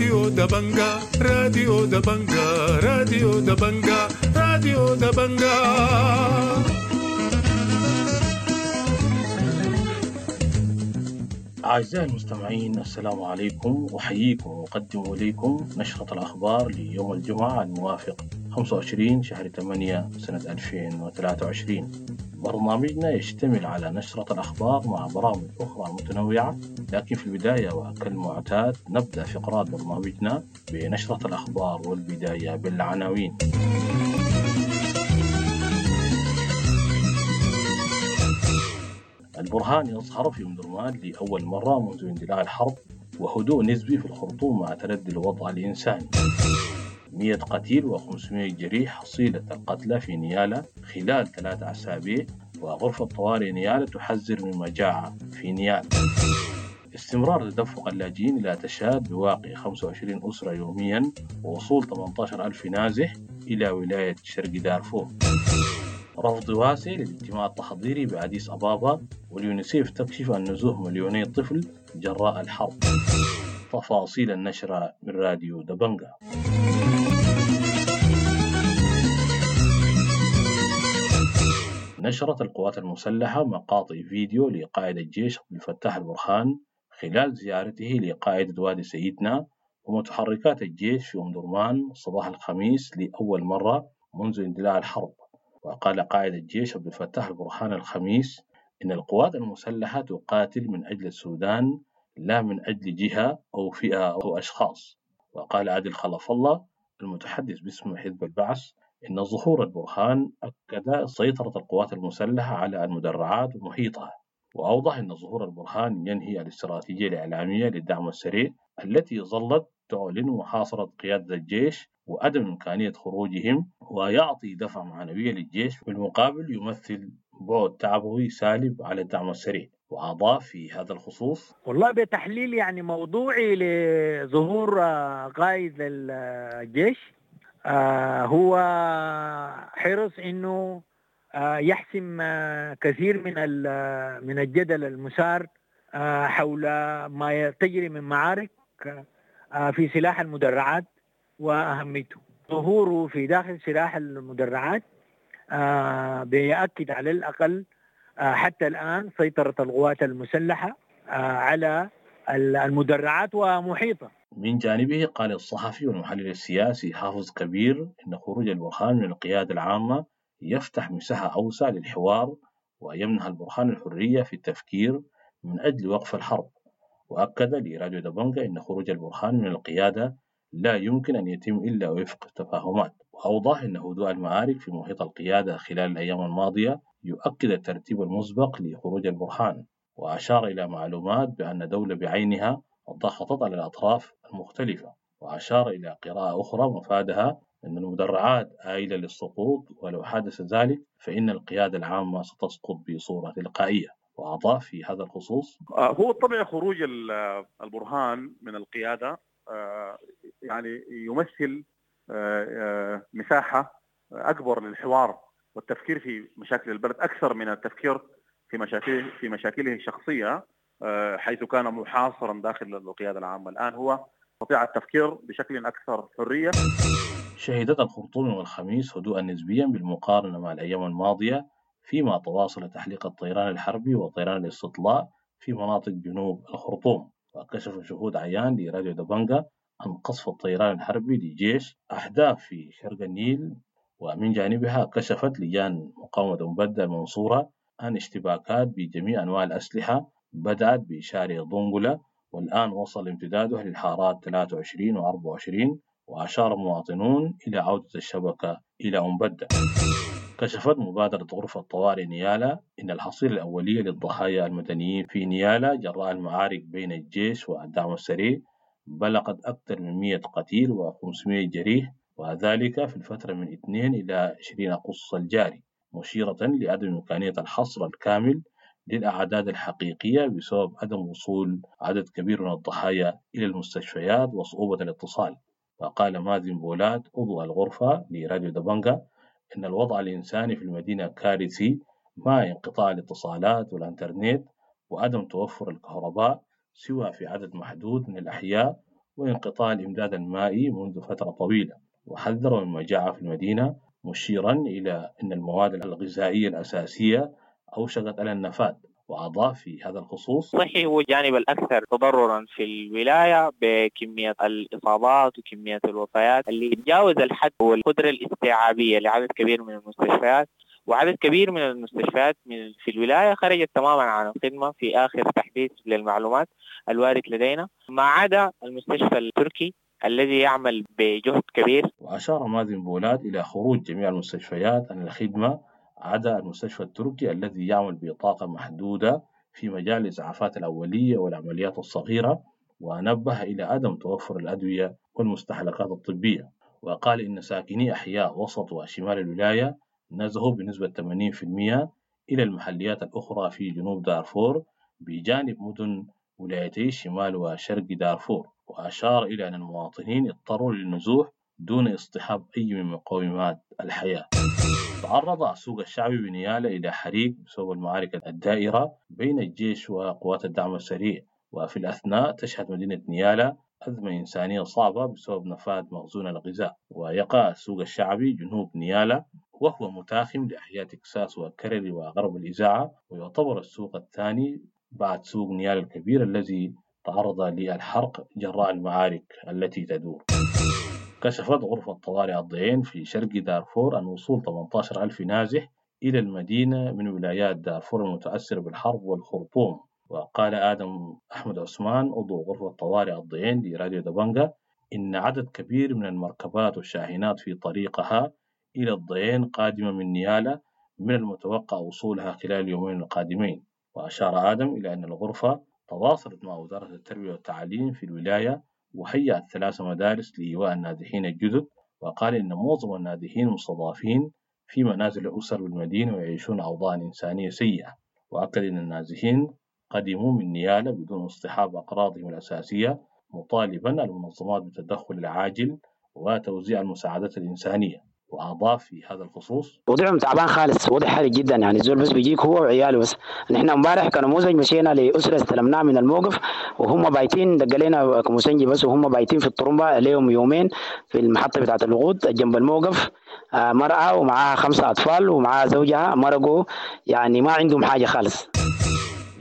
راديو دبنجا راديو دبنجا راديو دبنجا راديو دبنجا أعزائي المستمعين السلام عليكم. أحييكم وأقدم إليكم نشرة الأخبار ليوم الجمعة الموافق. 25 شهر 8 سنة 2023 برنامجنا يشتمل على نشرة الأخبار مع برامج أخرى متنوعة لكن في البداية وكالمعتاد نبدأ فقرات برنامجنا بنشرة الأخبار والبداية بالعناوين. البرهان يظهر في مدرمان لأول مرة منذ اندلاع الحرب وهدوء نسبي في الخرطوم مع تردي الوضع الإنساني. 100 قتيل و500 جريح حصيلة القتلى في نيالا خلال ثلاثة أسابيع وغرفة طوارئ نيالا تحذر من مجاعة في نيالا. استمرار تدفق اللاجئين إلى تشاد بواقع 25 أسرة يوميا ووصول 18 ألف نازح إلى ولاية شرق دارفور. رفض واسع للاجتماع التحضيري بأديس أبابا واليونيسيف تكشف عن نزوح مليوني طفل جراء الحرب. تفاصيل النشرة من راديو دبنجا نشرت القوات المسلحة مقاطع فيديو لقائد الجيش عبد الفتاح البرهان خلال زيارته لقاعدة وادي سيدنا ومتحركات الجيش في أم درمان صباح الخميس لأول مرة منذ اندلاع الحرب. وقال قائد الجيش عبد الفتاح البرهان الخميس إن القوات المسلحة تقاتل من أجل السودان لا من أجل جهة أو فئة أو أشخاص. وقال عادل خلف الله المتحدث باسم حزب البعث إن ظهور البرهان أكد سيطرة القوات المسلحة على المدرعات ومحيطها. وأوضح أن ظهور البرهان ينهي الاستراتيجية الإعلامية للدعم السريع التي ظلت تعلن محاصرة قيادة الجيش وعدم إمكانية خروجهم ويعطي دفع معنوية للجيش بالمقابل يمثل بعد تعبوي سالب على الدعم السريع. وأضاف في هذا الخصوص؟ والله بتحليل يعني موضوعي لظهور آه، قائد الجيش آه، هو حرص إنه آه، يحسم كثير من من الجدل المسار حول ما تجري من معارك في سلاح المدرعات وأهميته. ظهوره في داخل سلاح المدرعات بيأكد على الأقل حتى الآن سيطرة القوات المسلحة على المدرعات ومحيطها من جانبه قال الصحفي والمحلل السياسي حافظ كبير إن خروج البرهان من القيادة العامة يفتح مساحة أوسع للحوار ويمنح البرهان الحرية في التفكير من أجل وقف الحرب. وأكد لراديو دبنجا أن خروج البرهان من القيادة لا يمكن أن يتم إلا وفق تفاهمات. وأوضح أن هدوء المعارك في محيط القيادة خلال الأيام الماضية يؤكد الترتيب المسبق لخروج البرهان وأشار إلى معلومات بأن دولة بعينها ضغطت على الأطراف المختلفة وأشار إلى قراءة أخرى مفادها أن المدرعات آيلة للسقوط ولو حدث ذلك فإن القيادة العامة ستسقط بصورة تلقائية. وأضاف في هذا الخصوص آه، هو طبع خروج البرهان من القيادة آه، يعني يمثل آه، مساحة أكبر للحوار. والتفكير في مشاكل البلد أكثر من التفكير في مشاكله في مشاكله الشخصية آه، حيث كان محاصرا داخل القيادة العامة. الآن هو يستطيع التفكير بشكل أكثر حرية. شهدت الخرطوم والخميس هدوءا نسبيا بالمقارنة مع الأيام الماضية فيما تواصل تحليق الطيران الحربي وطيران الاستطلاع في مناطق جنوب الخرطوم. وكشف شهود عيان لراديو دبنجا عن قصف الطيران الحربي لجيش أحداث في شرق النيل ومن جانبها كشفت لجان مقاومة مبدأ المنصورة عن اشتباكات بجميع أنواع الأسلحة بدأت بشارع ضنقلة والآن وصل امتداده للحارات 23 و 24 وأشار مواطنون إلى عودة الشبكة أم أمبدة كشفت مبادرة غرفة طوارئ نيالا إن الحصيلة الأولية للضحايا المدنيين في نيالا جراء المعارك بين الجيش والدعم السريع بلغت أكثر من 100 قتيل و500 جريح وذلك في الفترة من 2 إلى 20 أغسطس الجاري مشيرة لعدم إمكانية الحصر الكامل للأعداد الحقيقية بسبب عدم وصول عدد كبير من الضحايا إلى المستشفيات وصعوبة الاتصال. وقال مازن بولاد عضو الغرفة لراديو دبنجا إن الوضع الإنساني في المدينة كارثي مع انقطاع الاتصالات والإنترنت وعدم توفر الكهرباء سوى في عدد محدود من الأحياء وانقطاع الإمداد المائي منذ فترة طويلة. وحذر من مجاعة في المدينة مشيرا إلى أن المواد الغذائية الأساسية أوشكت على النفاد وأضاف في هذا الخصوص. صحي هو الجانب الأكثر تضررا في الولاية بكمية الإصابات وكمية الوفيات. اللي تجاوز الحد والقدرة الاستيعابية لعدد كبير من المستشفيات. وعدد كبير من المستشفيات من في الولاية خرجت تماما عن الخدمة في آخر تحديث للمعلومات الوارد لدينا. ما عدا المستشفى التركي الذي يعمل بجهد كبير. وأشار مازن بولاد إلى خروج جميع المستشفيات عن الخدمة عدا المستشفى التركي الذي يعمل بطاقة محدودة في مجال الإسعافات الأولية والعمليات الصغيرة ونبه إلى عدم توفر الأدوية والمستحلقات الطبية. وقال إن ساكني أحياء وسط وشمال الولاية نزهوا بنسبة 80% إلى المحليات الأخرى في جنوب دارفور بجانب مدن ولايتي شمال وشرق دارفور. وأشار إلى أن المواطنين اضطروا للنزوح دون اصطحاب أي من مقومات الحياة. تعرض السوق الشعبي بنيالة إلى حريق بسبب المعارك الدائرة بين الجيش وقوات الدعم السريع وفي الأثناء تشهد مدينة نيالة أزمة إنسانية صعبة بسبب نفاذ مخزون الغذاء. ويقع السوق الشعبي جنوب نيالة وهو متاخم لأحياء تكساس وكرري وغرب الإذاعة ويعتبر السوق الثاني بعد سوق نيال الكبير الذي تعرض للحرق جراء المعارك التي تدور. كشفت غرفة طوارئ الضيين في شرق دارفور أن وصول 18 ألف نازح إلى المدينة من ولايات دارفور المتأثرة بالحرب والخرطوم. وقال آدم أحمد عثمان عضو غرفة طوارئ الضيين لراديو دبنجا إن عدد كبير من المركبات والشاحنات في طريقها إلى الضيين قادمة من نيالة من المتوقع وصولها خلال اليومين القادمين. وأشار آدم إلى أن الغرفة تواصلت مع وزارة التربية والتعليم في الولاية وهيأت ثلاث مدارس لإيواء النازحين الجدد وقال إن معظم النازحين مستضافين في منازل الأسر بالمدينة ويعيشون أوضاع إنسانية سيئة. وأكد أن النازحين قدموا من نيالة بدون اصطحاب أقراضهم الأساسية مطالبا المنظمات بالتدخل العاجل وتوزيع المساعدات الإنسانية. واضاف في هذا الخصوص. وضعهم تعبان خالص وضع حرج جدا يعني. الزول بس بيجيك هو وعياله بس. نحن امبارح كنموذج مشينا لأسرة استلمناها من الموقف وهم بايتين دق لنا كمسنجي بس وهم بايتين في الطرمبة لهم يومين في المحطة بتاعت الوقود جنب الموقف. آه، مرأة ومعاها خمسة أطفال ومعاها زوجها مرقوا. يعني ما عندهم حاجة خالص.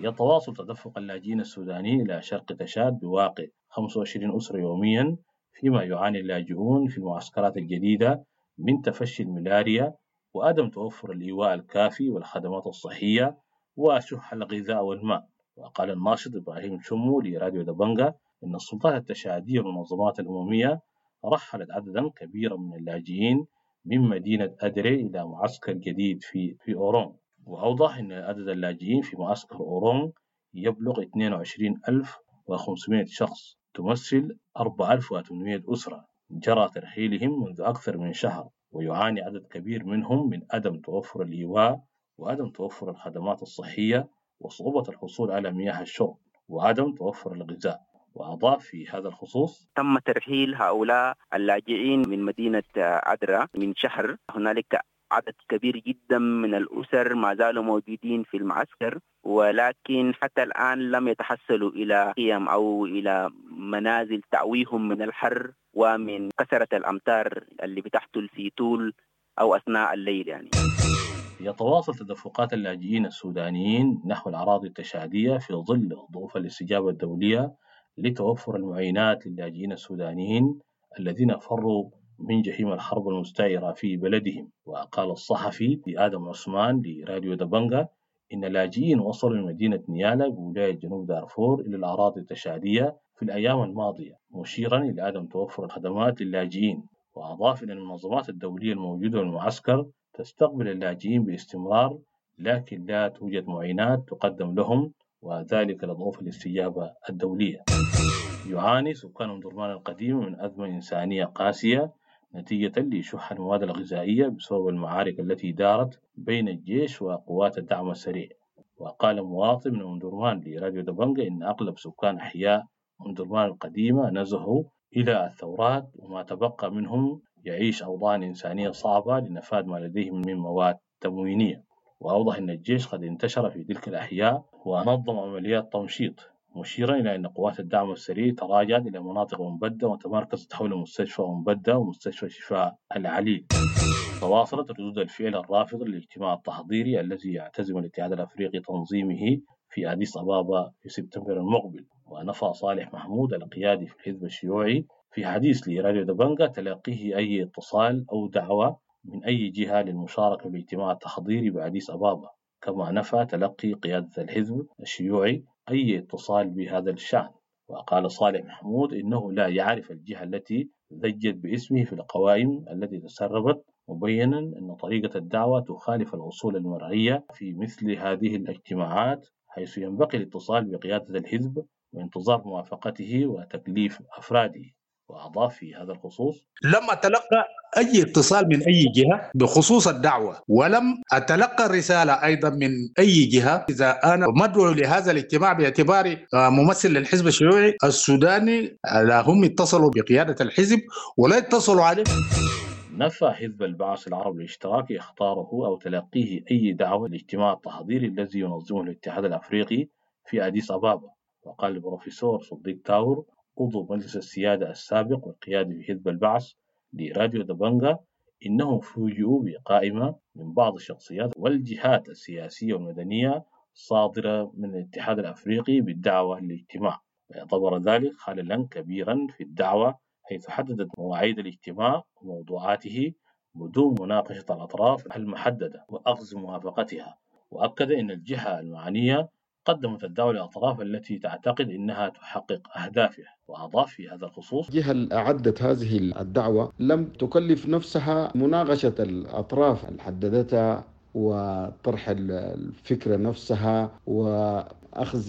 يتواصل تدفق اللاجئين السودانيين إلى شرق تشاد بواقع 25 أسرة يوميا فيما يعاني اللاجئون في المعسكرات الجديدة من تفشي الملاريا وعدم توفر الإيواء الكافي والخدمات الصحية وشح الغذاء والماء. وقال الناشط إبراهيم شمو لراديو دبنجا إن السلطات التشادية والمنظمات الأممية رحلت عددا كبيرا من اللاجئين من مدينة أدري إلى معسكر جديد في في أورون وأوضح أن عدد اللاجئين في معسكر أورون يبلغ 22500 شخص تمثل 4800 أسرة. جرى ترحيلهم منذ أكثر من شهر ويعاني عدد كبير منهم من عدم توفر الإيواء وعدم توفر الخدمات الصحية وصعوبة الحصول على مياه الشرب وعدم توفر الغذاء. وأضاف في هذا الخصوص تم ترحيل هؤلاء اللاجئين من مدينة عدرا من شهر. هنالك عدد كبير جدا من الأسر ما زالوا موجودين في المعسكر ولكن حتى الآن لم يتحصلوا إلى قيم أو إلى منازل تعويهم من الحر ومن كثرة الأمطار اللي بتحصل في طول أو أثناء الليل يعني. يتواصل تدفقات اللاجئين السودانيين نحو الأراضي التشادية في ظل ضعف الاستجابة الدولية لتوفر المعينات للاجئين السودانيين الذين فروا من جحيم الحرب المستعرة في بلدهم. وقال الصحفي آدم عثمان لراديو دبنجا إن اللاجئين وصلوا من مدينة نيالا بولاية جنوب دارفور إلى الأراضي التشادية في الأيام الماضية مشيرا إلى عدم توفر الخدمات للاجئين. وأضاف أن المنظمات الدولية الموجودة بالمعسكر تستقبل اللاجئين باستمرار لكن لا توجد معينات تقدم لهم وذلك لضعف الاستجابة الدولية. يعاني سكان ام درمان القديمة من أزمة إنسانية قاسية نتيجة لشح المواد الغذائية بسبب المعارك التي دارت بين الجيش وقوات الدعم السريع. وقال مواطن من ام درمان لراديو دبنقا إن أغلب سكان أحياء ام درمان القديمة نزحوا إلى الثورات وما تبقى منهم يعيش أوضاع إنسانية صعبة لنفاد ما لديهم من مواد تموينية. وأوضح أن الجيش قد انتشر في تلك الأحياء ونظم عمليات تمشيط. مشيرا إلى أن قوات الدعم السريع تراجعت إلى مناطق منبدة وتمركزت حول مستشفى منبدة ومستشفى شفاء العليل تواصلت ردود الفعل الرافضة للاجتماع التحضيري الذي يعتزم الاتحاد الأفريقي تنظيمه في أديس أبابا في سبتمبر المقبل. ونفى صالح محمود القيادي في الحزب الشيوعي في حديث لراديو دبنجا تلقيه أي اتصال أو دعوة من أي جهة للمشاركة في الاجتماع التحضيري بأديس أبابا. كما نفى تلقي قيادة الحزب الشيوعي أي اتصال بهذا الشأن. وقال صالح محمود إنه لا يعرف الجهة التي ذجت باسمه في القوائم التي تسربت مبينا أن طريقة الدعوة تخالف الأصول المرعية في مثل هذه الاجتماعات حيث ينبغي الاتصال بقيادة الحزب وانتظار موافقته وتكليف أفراده. وأضاف في هذا الخصوص لم أتلقى أي اتصال من أي جهة بخصوص الدعوة ولم أتلقى الرسالة أيضا من أي جهة إذا أنا مدعو لهذا الاجتماع باعتباري ممثل للحزب الشيوعي السوداني لا هم اتصلوا بقيادة الحزب ولا اتصلوا عليه نفى حزب البعث العربي الاشتراكي اختاره أو تلقيه أي دعوة لاجتماع التحضيري الذي ينظمه الاتحاد الأفريقي في أديس أبابا وقال البروفيسور صديق تاور عضو مجلس السيادة السابق والقيادي في حزب البعث لراديو دبنجا إنهم فوجئوا بقائمة من بعض الشخصيات والجهات السياسية والمدنية صادرة من الاتحاد الأفريقي بالدعوة للاجتماع. ويعتبر ذلك خللا كبيرا في الدعوة حيث حددت مواعيد الاجتماع وموضوعاته بدون مناقشة الأطراف المحددة وأخذ موافقتها. وأكد أن الجهة المعنية قدمت الدعوة للأطراف التي تعتقد أنها تحقق أهدافها وأضاف في هذا الخصوص الجهة اللي أعدت هذه الدعوة لم تكلف نفسها مناقشة الأطراف اللي حددتها وطرح الفكرة نفسها وأخذ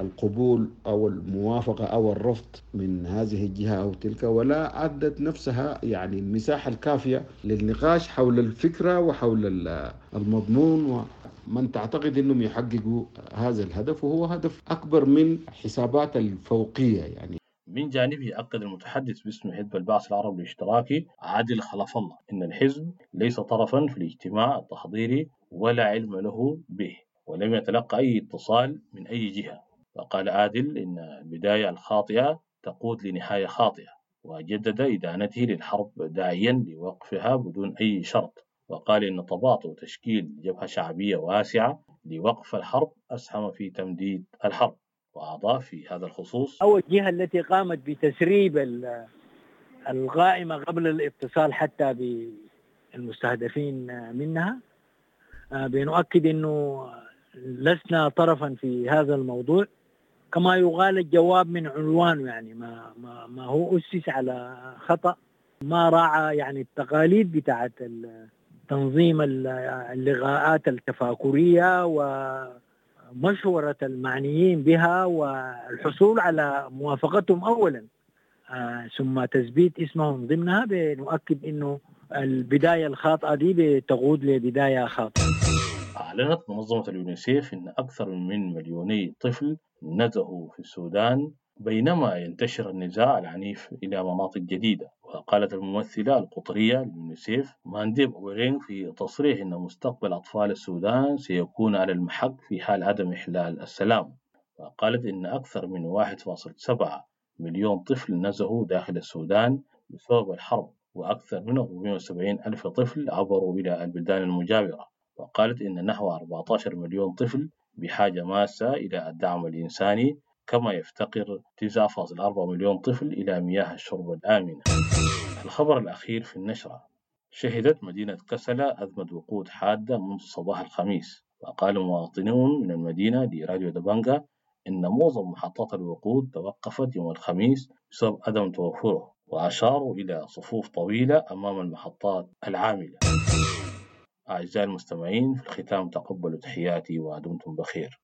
القبول أو الموافقة أو الرفض من هذه الجهة أو تلك ولا أعدت نفسها يعني المساحة الكافية للنقاش حول الفكرة وحول المضمون من تعتقد إنهم يحققوا هذا الهدف وهو هدف أكبر من حسابات الفوقية يعني. من جانبه أكد المتحدث باسم حزب البعث العربي الاشتراكي عادل خلف الله أن الحزب ليس طرفا في الاجتماع التحضيري ولا علم له به ولم يتلقى أي اتصال من أي جهة. وقال عادل إن البداية الخاطئة تقود لنهاية خاطئة وجدد إدانته للحرب داعيا لوقفها بدون أي شرط. وقال إن تباطؤ تشكيل جبهة شعبية واسعة لوقف الحرب أسهم في تمديد الحرب وأضاف في هذا الخصوص. أو الجهة التي قامت بتسريب القائمة قبل الاتصال حتى بالمستهدفين منها بنؤكد أنه لسنا طرفا في هذا الموضوع. كما يقال الجواب من عنوانه يعني ما, ما, ما هو أسس على خطأ ما راعى يعني التقاليد بتاعت تنظيم اللقاءات التفاكرية ومشورة المعنيين بها والحصول على موافقتهم أولا. آه ثم تثبيت اسمهم ضمنها بنؤكد أنه البداية الخاطئة دي بتقود لبداية خاطئة. أعلنت منظمة اليونيسيف أن أكثر من مليوني طفل نزحوا في السودان بينما ينتشر النزاع العنيف إلى مناطق جديدة وقالت الممثلة القطرية لليونيسيف مانديب أوبراين في تصريح أن مستقبل أطفال السودان سيكون على المحك في حال عدم إحلال السلام. وقالت أن أكثر من 1.7 مليون طفل نزحوا داخل السودان بسبب الحرب وأكثر من 470 ألف طفل عبروا إلى البلدان المجاورة. وقالت إن نحو 14 مليون طفل بحاجة ماسة إلى الدعم الإنساني كما يفتقر 9.4 مليون طفل إلى مياه الشرب الآمنة. الخبر الأخير في النشرة. شهدت مدينة كسلة أزمة وقود حادة منذ صباح الخميس. وقال مواطنون من المدينة لراديو دبنجا إن معظم محطات الوقود توقفت يوم الخميس بسبب عدم توفره وأشاروا إلى صفوف طويلة أمام المحطات العاملة. أعزائي المستمعين في الختام تقبلوا تحياتي ودمتم بخير.